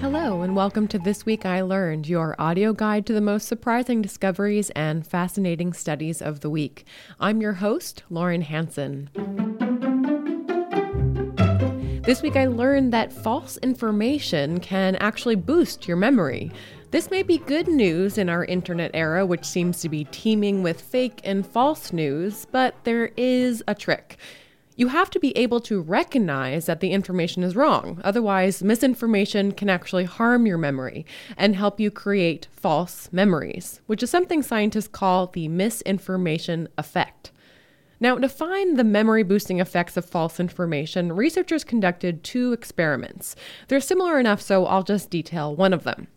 Hello, and welcome to This Week I Learned, your audio guide to the most surprising discoveries and fascinating studies of the week. I'm your host, Lauren Hanson. This week I learned that false information can actually boost your memory. This may be good news in our internet era, which seems to be teeming with fake and false news, but there is a trick you have to be able to recognize that the information is wrong. Otherwise, misinformation can actually harm your memory and help you create false memories, which is something scientists call the misinformation effect. Now, to find the memory boosting effects of false information, researchers conducted two experiments. They're similar enough, so I'll just detail one of them.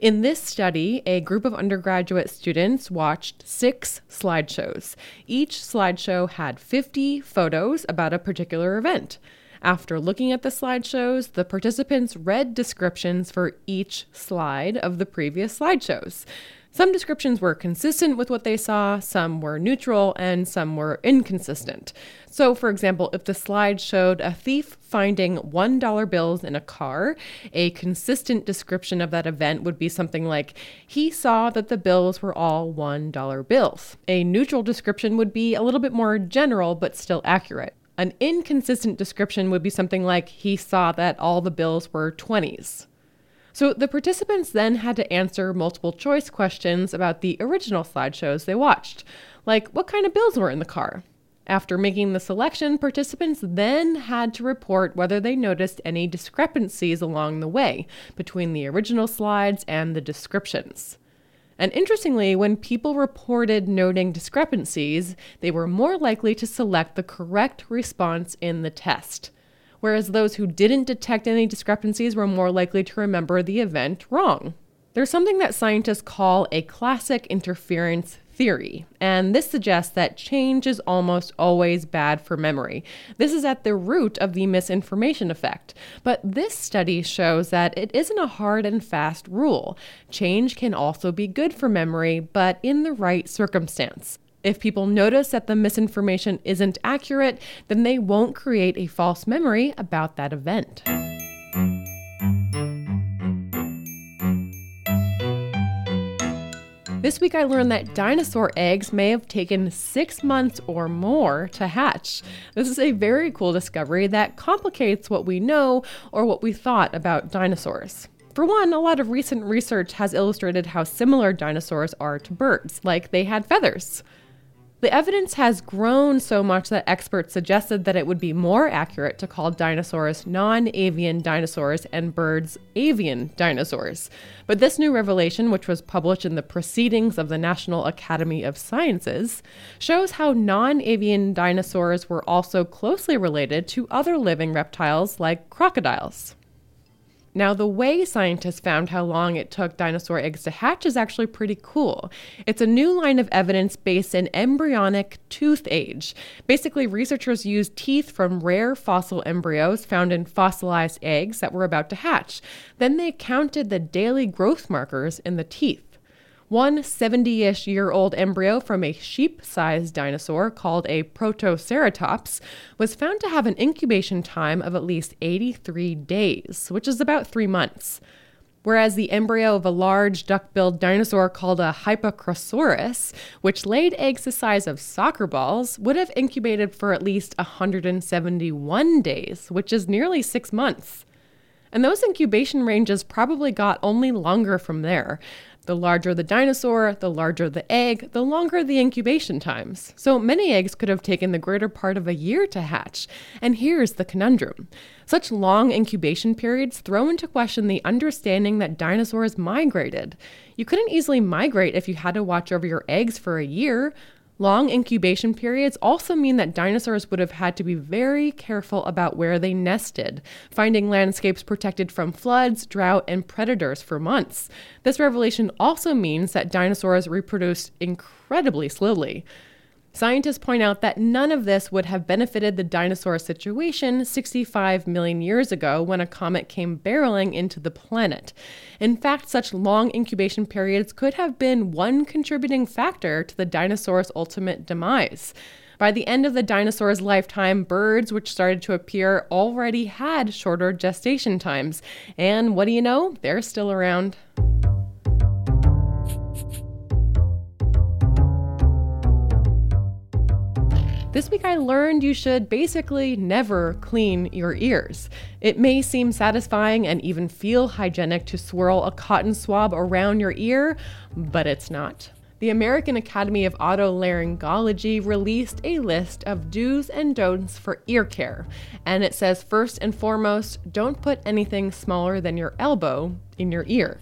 In this study, a group of undergraduate students watched six slideshows. Each slideshow had 50 photos about a particular event. After looking at the slideshows, the participants read descriptions for each slide of the previous slideshows. Some descriptions were consistent with what they saw, some were neutral, and some were inconsistent. So, for example, if the slide showed a thief finding $1 bills in a car, a consistent description of that event would be something like, he saw that the bills were all $1 bills. A neutral description would be a little bit more general but still accurate. An inconsistent description would be something like, he saw that all the bills were 20s. So the participants then had to answer multiple choice questions about the original slideshows they watched, like what kind of bills were in the car. After making the selection, participants then had to report whether they noticed any discrepancies along the way between the original slides and the descriptions. And interestingly, when people reported noting discrepancies, they were more likely to select the correct response in the test whereas those who didn't detect any discrepancies were more likely to remember the event wrong. There's something that scientists call a classic interference theory, and this suggests that change is almost always bad for memory. This is at the root of the misinformation effect. But this study shows that it isn't a hard and fast rule. Change can also be good for memory, but in the right circumstance. If people notice that the misinformation isn't accurate, then they won't create a false memory about that event. This week I learned that dinosaur eggs may have taken six months or more to hatch. This is a very cool discovery that complicates what we know or what we thought about dinosaurs. For one, a lot of recent research has illustrated how similar dinosaurs are to birds, like they had feathers. The evidence has grown so much that experts suggested that it would be more accurate to call dinosaurs non avian dinosaurs and birds avian dinosaurs. But this new revelation, which was published in the Proceedings of the National Academy of Sciences, shows how non avian dinosaurs were also closely related to other living reptiles like crocodiles. Now, the way scientists found how long it took dinosaur eggs to hatch is actually pretty cool. It's a new line of evidence based in embryonic tooth age. Basically, researchers used teeth from rare fossil embryos found in fossilized eggs that were about to hatch. Then they counted the daily growth markers in the teeth. One 70 ish year old embryo from a sheep sized dinosaur called a Protoceratops was found to have an incubation time of at least 83 days, which is about three months. Whereas the embryo of a large duck billed dinosaur called a Hypacrosaurus, which laid eggs the size of soccer balls, would have incubated for at least 171 days, which is nearly six months. And those incubation ranges probably got only longer from there. The larger the dinosaur, the larger the egg, the longer the incubation times. So many eggs could have taken the greater part of a year to hatch. And here's the conundrum such long incubation periods throw into question the understanding that dinosaurs migrated. You couldn't easily migrate if you had to watch over your eggs for a year. Long incubation periods also mean that dinosaurs would have had to be very careful about where they nested, finding landscapes protected from floods, drought, and predators for months. This revelation also means that dinosaurs reproduced incredibly slowly. Scientists point out that none of this would have benefited the dinosaur situation 65 million years ago when a comet came barreling into the planet. In fact, such long incubation periods could have been one contributing factor to the dinosaur's ultimate demise. By the end of the dinosaur's lifetime, birds which started to appear already had shorter gestation times. And what do you know? They're still around. This week I learned you should basically never clean your ears. It may seem satisfying and even feel hygienic to swirl a cotton swab around your ear, but it's not. The American Academy of Otolaryngology released a list of do's and don'ts for ear care, and it says first and foremost, don't put anything smaller than your elbow in your ear.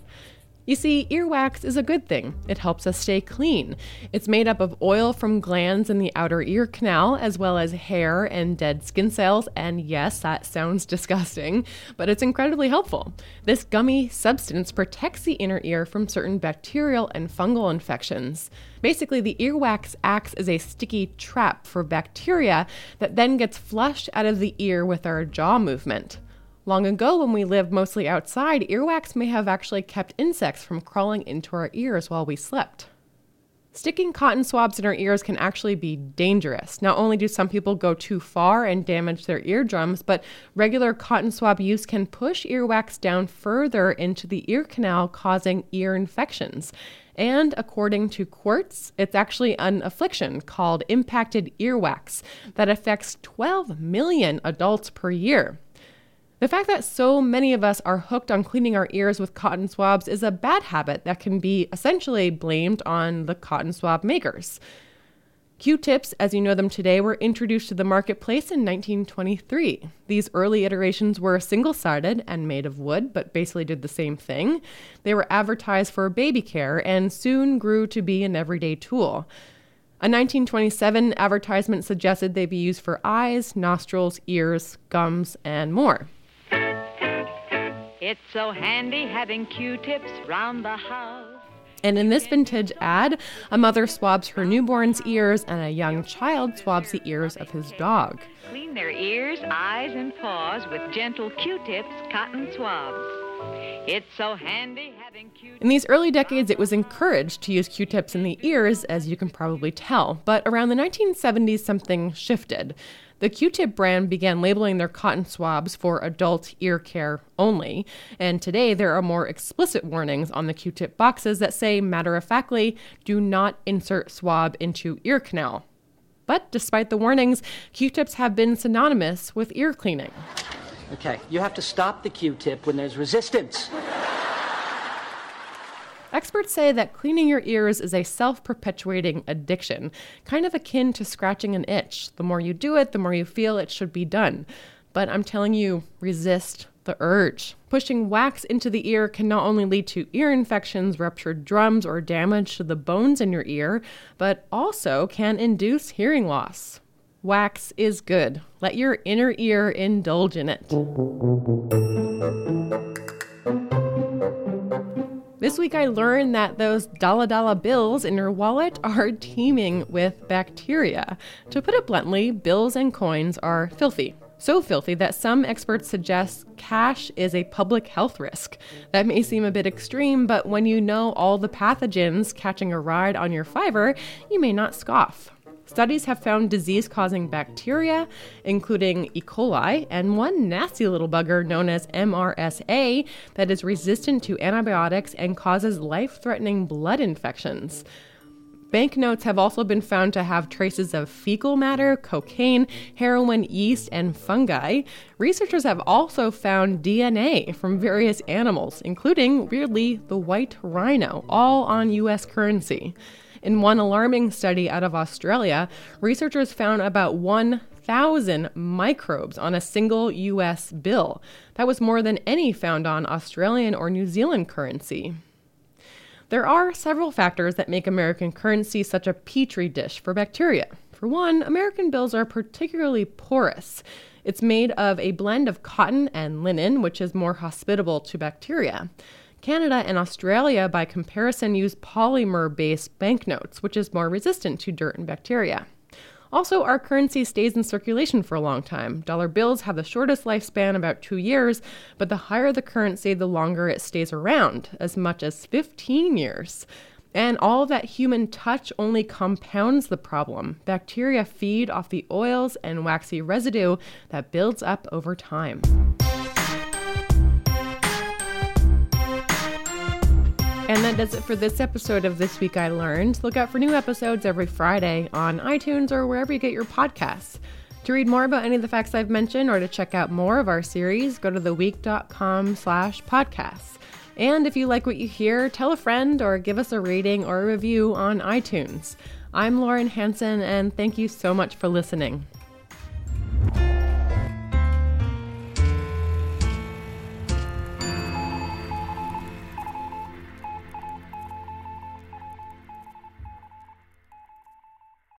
You see, earwax is a good thing. It helps us stay clean. It's made up of oil from glands in the outer ear canal, as well as hair and dead skin cells. And yes, that sounds disgusting, but it's incredibly helpful. This gummy substance protects the inner ear from certain bacterial and fungal infections. Basically, the earwax acts as a sticky trap for bacteria that then gets flushed out of the ear with our jaw movement. Long ago, when we lived mostly outside, earwax may have actually kept insects from crawling into our ears while we slept. Sticking cotton swabs in our ears can actually be dangerous. Not only do some people go too far and damage their eardrums, but regular cotton swab use can push earwax down further into the ear canal, causing ear infections. And according to Quartz, it's actually an affliction called impacted earwax that affects 12 million adults per year. The fact that so many of us are hooked on cleaning our ears with cotton swabs is a bad habit that can be essentially blamed on the cotton swab makers. Q tips, as you know them today, were introduced to the marketplace in 1923. These early iterations were single sided and made of wood, but basically did the same thing. They were advertised for baby care and soon grew to be an everyday tool. A 1927 advertisement suggested they be used for eyes, nostrils, ears, gums, and more. It's so handy having Q-tips round the house. And in this vintage ad, a mother swabs her newborn's ears and a young child swabs the ears of his dog. Clean their ears, eyes, and paws with gentle Q-tips cotton swabs. It's so handy having Q-tips. In these early decades, it was encouraged to use Q-tips in the ears, as you can probably tell. But around the 1970s, something shifted. The Q tip brand began labeling their cotton swabs for adult ear care only, and today there are more explicit warnings on the Q tip boxes that say matter of factly, do not insert swab into ear canal. But despite the warnings, Q tips have been synonymous with ear cleaning. Okay, you have to stop the Q tip when there's resistance. Experts say that cleaning your ears is a self perpetuating addiction, kind of akin to scratching an itch. The more you do it, the more you feel it should be done. But I'm telling you, resist the urge. Pushing wax into the ear can not only lead to ear infections, ruptured drums, or damage to the bones in your ear, but also can induce hearing loss. Wax is good. Let your inner ear indulge in it. This week I learned that those dollar dollar bills in your wallet are teeming with bacteria. To put it bluntly, bills and coins are filthy. So filthy that some experts suggest cash is a public health risk. That may seem a bit extreme, but when you know all the pathogens catching a ride on your fiver, you may not scoff. Studies have found disease causing bacteria, including E. coli, and one nasty little bugger known as MRSA that is resistant to antibiotics and causes life threatening blood infections. Banknotes have also been found to have traces of fecal matter, cocaine, heroin, yeast, and fungi. Researchers have also found DNA from various animals, including, weirdly, the white rhino, all on US currency. In one alarming study out of Australia, researchers found about 1,000 microbes on a single US bill. That was more than any found on Australian or New Zealand currency. There are several factors that make American currency such a petri dish for bacteria. For one, American bills are particularly porous. It's made of a blend of cotton and linen, which is more hospitable to bacteria. Canada and Australia, by comparison, use polymer based banknotes, which is more resistant to dirt and bacteria. Also, our currency stays in circulation for a long time. Dollar bills have the shortest lifespan, about two years, but the higher the currency, the longer it stays around, as much as 15 years. And all that human touch only compounds the problem. Bacteria feed off the oils and waxy residue that builds up over time. And that does it for this episode of This Week I Learned. Look out for new episodes every Friday on iTunes or wherever you get your podcasts. To read more about any of the facts I've mentioned or to check out more of our series, go to theweek.com slash podcasts. And if you like what you hear, tell a friend or give us a rating or a review on iTunes. I'm Lauren Hanson, and thank you so much for listening.